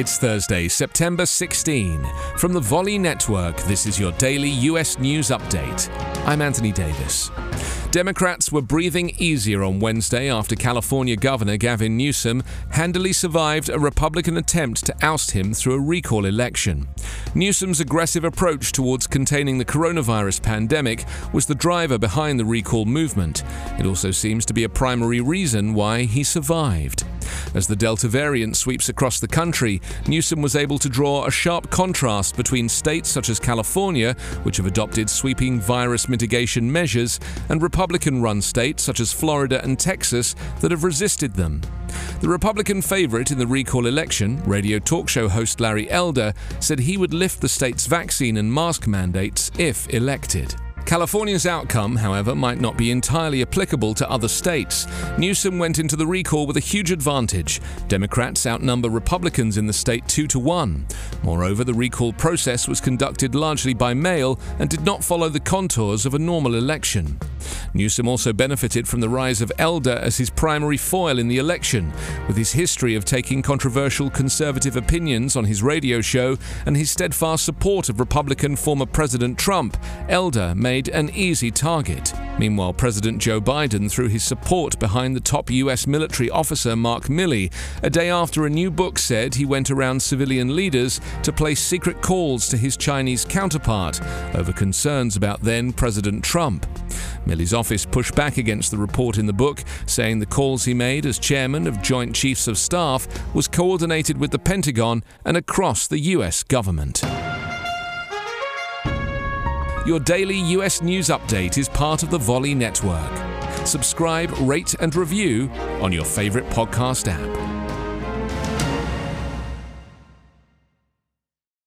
It's Thursday, September 16. From the Volley Network, this is your daily US news update. I'm Anthony Davis. Democrats were breathing easier on Wednesday after California Governor Gavin Newsom handily survived a Republican attempt to oust him through a recall election. Newsom's aggressive approach towards containing the coronavirus pandemic was the driver behind the recall movement. It also seems to be a primary reason why he survived. As the Delta variant sweeps across the country, Newsom was able to draw a sharp contrast between states such as California, which have adopted sweeping virus mitigation measures, and Republican run states such as Florida and Texas that have resisted them. The Republican favorite in the recall election, radio talk show host Larry Elder, said he would lift the state's vaccine and mask mandates if elected. California's outcome, however, might not be entirely applicable to other states. Newsom went into the recall with a huge advantage. Democrats outnumber Republicans in the state 2 to 1. Moreover, the recall process was conducted largely by mail and did not follow the contours of a normal election. Newsom also benefited from the rise of Elder as his primary foil in the election, with his history of taking controversial conservative opinions on his radio show and his steadfast support of Republican former President Trump. Elder made an easy target. Meanwhile, President Joe Biden threw his support behind the top U.S. military officer Mark Milley, a day after a new book said he went around civilian leaders to place secret calls to his Chinese counterpart over concerns about then President Trump. Milley's office pushed back against the report in the book, saying the calls he made as chairman of Joint Chiefs of Staff was coordinated with the Pentagon and across the U.S. government. Your daily US news update is part of the Volley Network. Subscribe, rate, and review on your favorite podcast app.